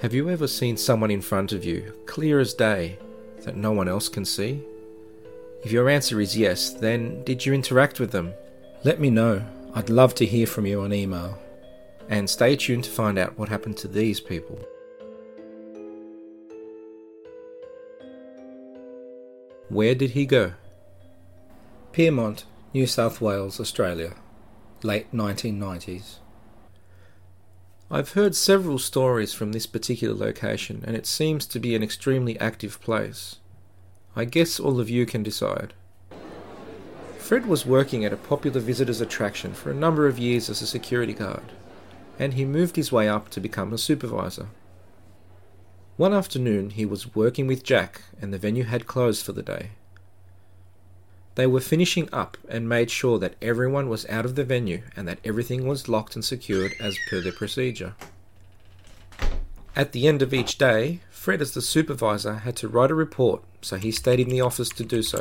Have you ever seen someone in front of you, clear as day, that no one else can see? If your answer is yes, then did you interact with them? Let me know. I'd love to hear from you on email. And stay tuned to find out what happened to these people. Where did he go? Pyrmont, New South Wales, Australia, late 1990s. I've heard several stories from this particular location, and it seems to be an extremely active place. I guess all of you can decide. Fred was working at a popular visitors attraction for a number of years as a security guard, and he moved his way up to become a supervisor. One afternoon, he was working with Jack, and the venue had closed for the day. They were finishing up and made sure that everyone was out of the venue and that everything was locked and secured as per their procedure. At the end of each day, Fred, as the supervisor, had to write a report, so he stayed in the office to do so.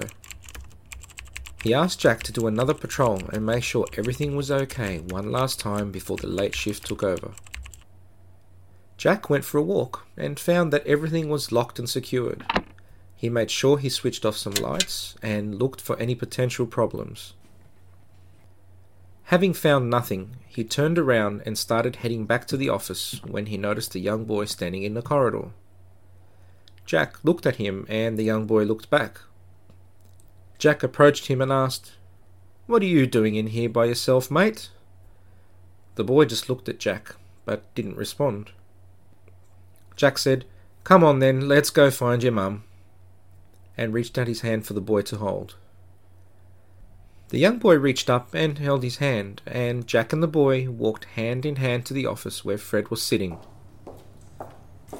He asked Jack to do another patrol and make sure everything was okay one last time before the late shift took over. Jack went for a walk and found that everything was locked and secured. He made sure he switched off some lights and looked for any potential problems. Having found nothing, he turned around and started heading back to the office when he noticed a young boy standing in the corridor. Jack looked at him and the young boy looked back. Jack approached him and asked, What are you doing in here by yourself, mate? The boy just looked at Jack, but didn't respond. Jack said, Come on then, let's go find your mum, and reached out his hand for the boy to hold. The young boy reached up and held his hand, and Jack and the boy walked hand in hand to the office where Fred was sitting.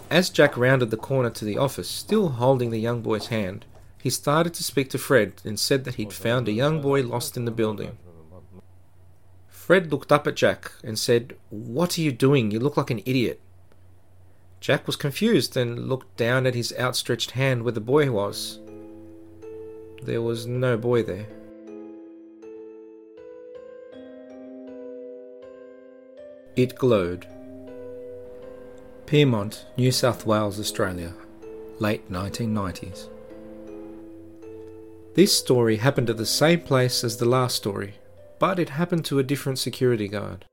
As Jack rounded the corner to the office, still holding the young boy's hand, he started to speak to Fred and said that he'd found a young boy lost in the building. Fred looked up at Jack and said, What are you doing? You look like an idiot. Jack was confused and looked down at his outstretched hand where the boy was. There was no boy there. It glowed. Pyrmont, New South Wales, Australia, late 1990s. This story happened at the same place as the last story, but it happened to a different security guard.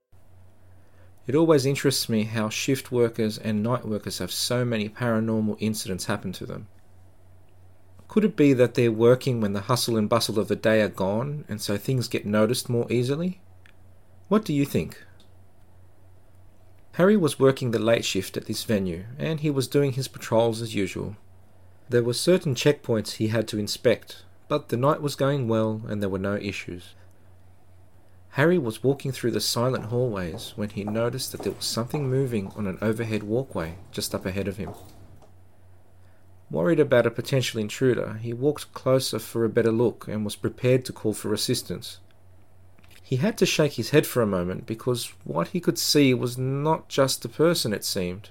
It always interests me how shift workers and night workers have so many paranormal incidents happen to them. Could it be that they're working when the hustle and bustle of the day are gone and so things get noticed more easily? What do you think? Harry was working the late shift at this venue and he was doing his patrols as usual. There were certain checkpoints he had to inspect, but the night was going well and there were no issues. Harry was walking through the silent hallways when he noticed that there was something moving on an overhead walkway just up ahead of him. Worried about a potential intruder, he walked closer for a better look and was prepared to call for assistance. He had to shake his head for a moment because what he could see was not just a person, it seemed.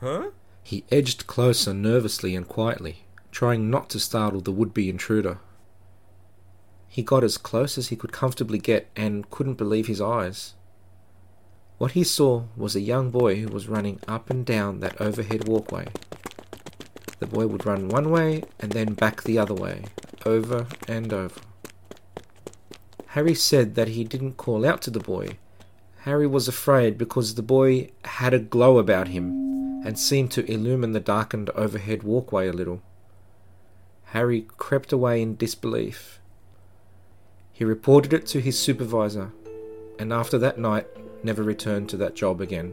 Huh? He edged closer nervously and quietly, trying not to startle the would be intruder. He got as close as he could comfortably get and couldn't believe his eyes. What he saw was a young boy who was running up and down that overhead walkway. The boy would run one way and then back the other way, over and over. Harry said that he didn't call out to the boy. Harry was afraid because the boy had a glow about him and seemed to illumine the darkened overhead walkway a little. Harry crept away in disbelief he reported it to his supervisor, and after that night, never returned to that job again.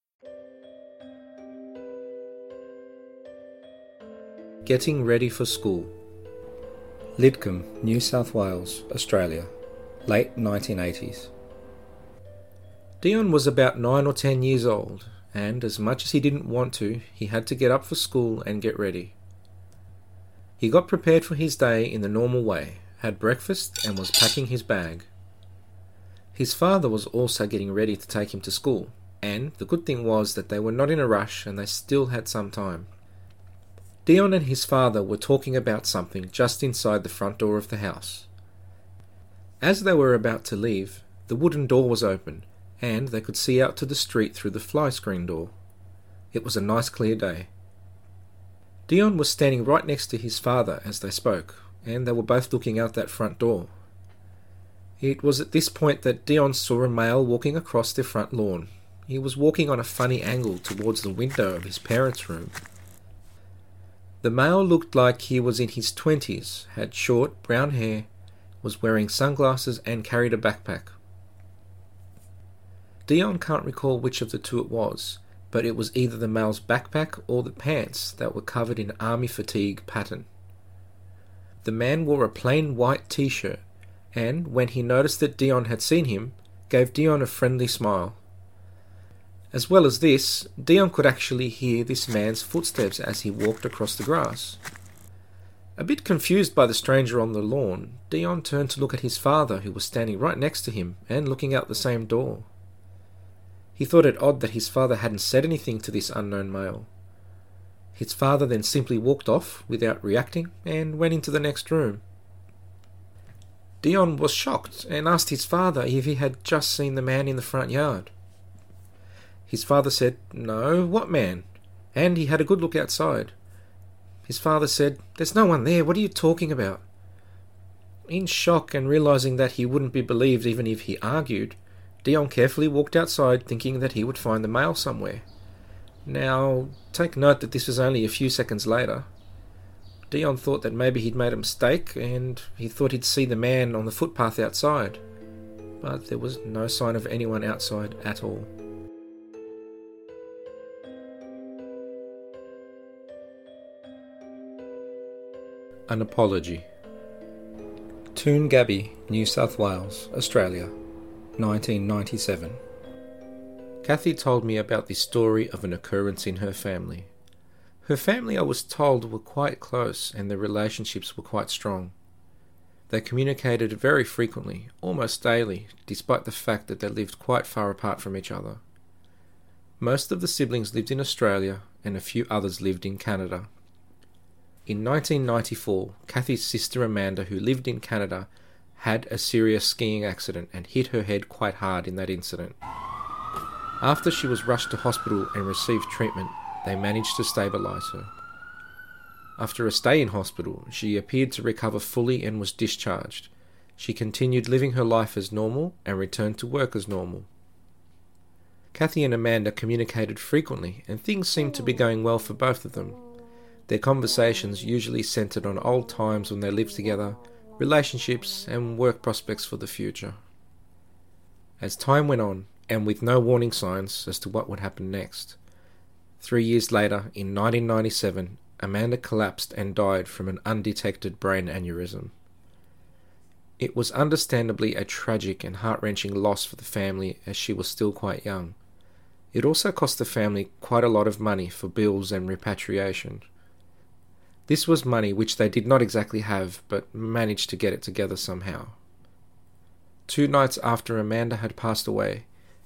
Getting ready for school. Lidcombe, New South Wales, Australia, late 1980s. Dion was about nine or ten years old, and as much as he didn't want to, he had to get up for school and get ready. He got prepared for his day in the normal way, had breakfast, and was packing his bag. His father was also getting ready to take him to school, and the good thing was that they were not in a rush and they still had some time. Dion and his father were talking about something just inside the front door of the house. As they were about to leave, the wooden door was open, and they could see out to the street through the fly screen door. It was a nice clear day. Dion was standing right next to his father as they spoke, and they were both looking out that front door. It was at this point that Dion saw a male walking across their front lawn. He was walking on a funny angle towards the window of his parents' room. The male looked like he was in his twenties, had short brown hair, was wearing sunglasses, and carried a backpack. Dion can't recall which of the two it was, but it was either the male's backpack or the pants that were covered in army fatigue pattern. The man wore a plain white t shirt, and when he noticed that Dion had seen him, gave Dion a friendly smile. As well as this, Dion could actually hear this man's footsteps as he walked across the grass. A bit confused by the stranger on the lawn, Dion turned to look at his father, who was standing right next to him and looking out the same door. He thought it odd that his father hadn't said anything to this unknown male. His father then simply walked off without reacting and went into the next room. Dion was shocked and asked his father if he had just seen the man in the front yard. His father said, No, what man? And he had a good look outside. His father said, There's no one there, what are you talking about? In shock and realizing that he wouldn't be believed even if he argued, Dion carefully walked outside thinking that he would find the male somewhere. Now, take note that this was only a few seconds later. Dion thought that maybe he'd made a mistake and he thought he'd see the man on the footpath outside. But there was no sign of anyone outside at all. An apology. Toongabbie, New South Wales, Australia, 1997. Kathy told me about the story of an occurrence in her family. Her family, I was told, were quite close and their relationships were quite strong. They communicated very frequently, almost daily, despite the fact that they lived quite far apart from each other. Most of the siblings lived in Australia and a few others lived in Canada. In 1994, Kathy's sister Amanda, who lived in Canada, had a serious skiing accident and hit her head quite hard in that incident. After she was rushed to hospital and received treatment, they managed to stabilize her. After a stay in hospital, she appeared to recover fully and was discharged. She continued living her life as normal and returned to work as normal. Kathy and Amanda communicated frequently, and things seemed to be oh. going well for both of them. Their conversations usually centered on old times when they lived together, relationships, and work prospects for the future. As time went on, and with no warning signs as to what would happen next, three years later, in 1997, Amanda collapsed and died from an undetected brain aneurysm. It was understandably a tragic and heart wrenching loss for the family as she was still quite young. It also cost the family quite a lot of money for bills and repatriation. This was money which they did not exactly have, but managed to get it together somehow. Two nights after Amanda had passed away,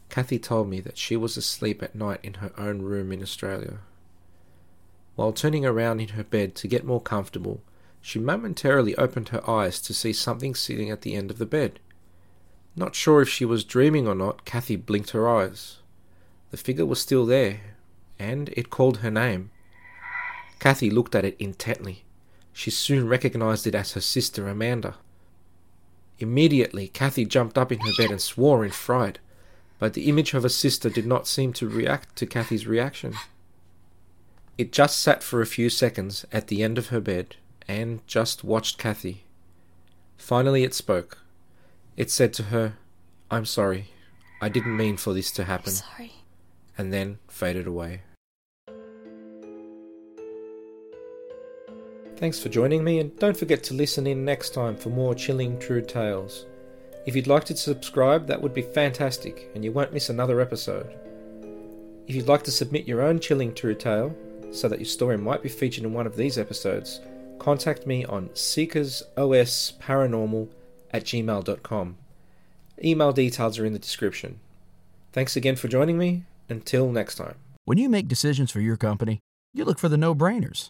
Kathy told me that she was asleep at night in her own room in Australia. While turning around in her bed to get more comfortable, she momentarily opened her eyes to see something sitting at the end of the bed. Not sure if she was dreaming or not, Kathy blinked her eyes. The figure was still there, and it called her name. Kathy looked at it intently. She soon recognized it as her sister Amanda. Immediately, Kathy jumped up in her bed and swore in fright, but the image of her sister did not seem to react to Kathy's reaction. It just sat for a few seconds at the end of her bed and just watched Kathy. Finally, it spoke. It said to her, I'm sorry. I didn't mean for this to happen. I'm sorry. And then faded away. Thanks for joining me, and don't forget to listen in next time for more chilling true tales. If you'd like to subscribe, that would be fantastic, and you won't miss another episode. If you'd like to submit your own chilling true tale, so that your story might be featured in one of these episodes, contact me on seekersosparanormal at gmail.com. Email details are in the description. Thanks again for joining me. Until next time. When you make decisions for your company, you look for the no brainers.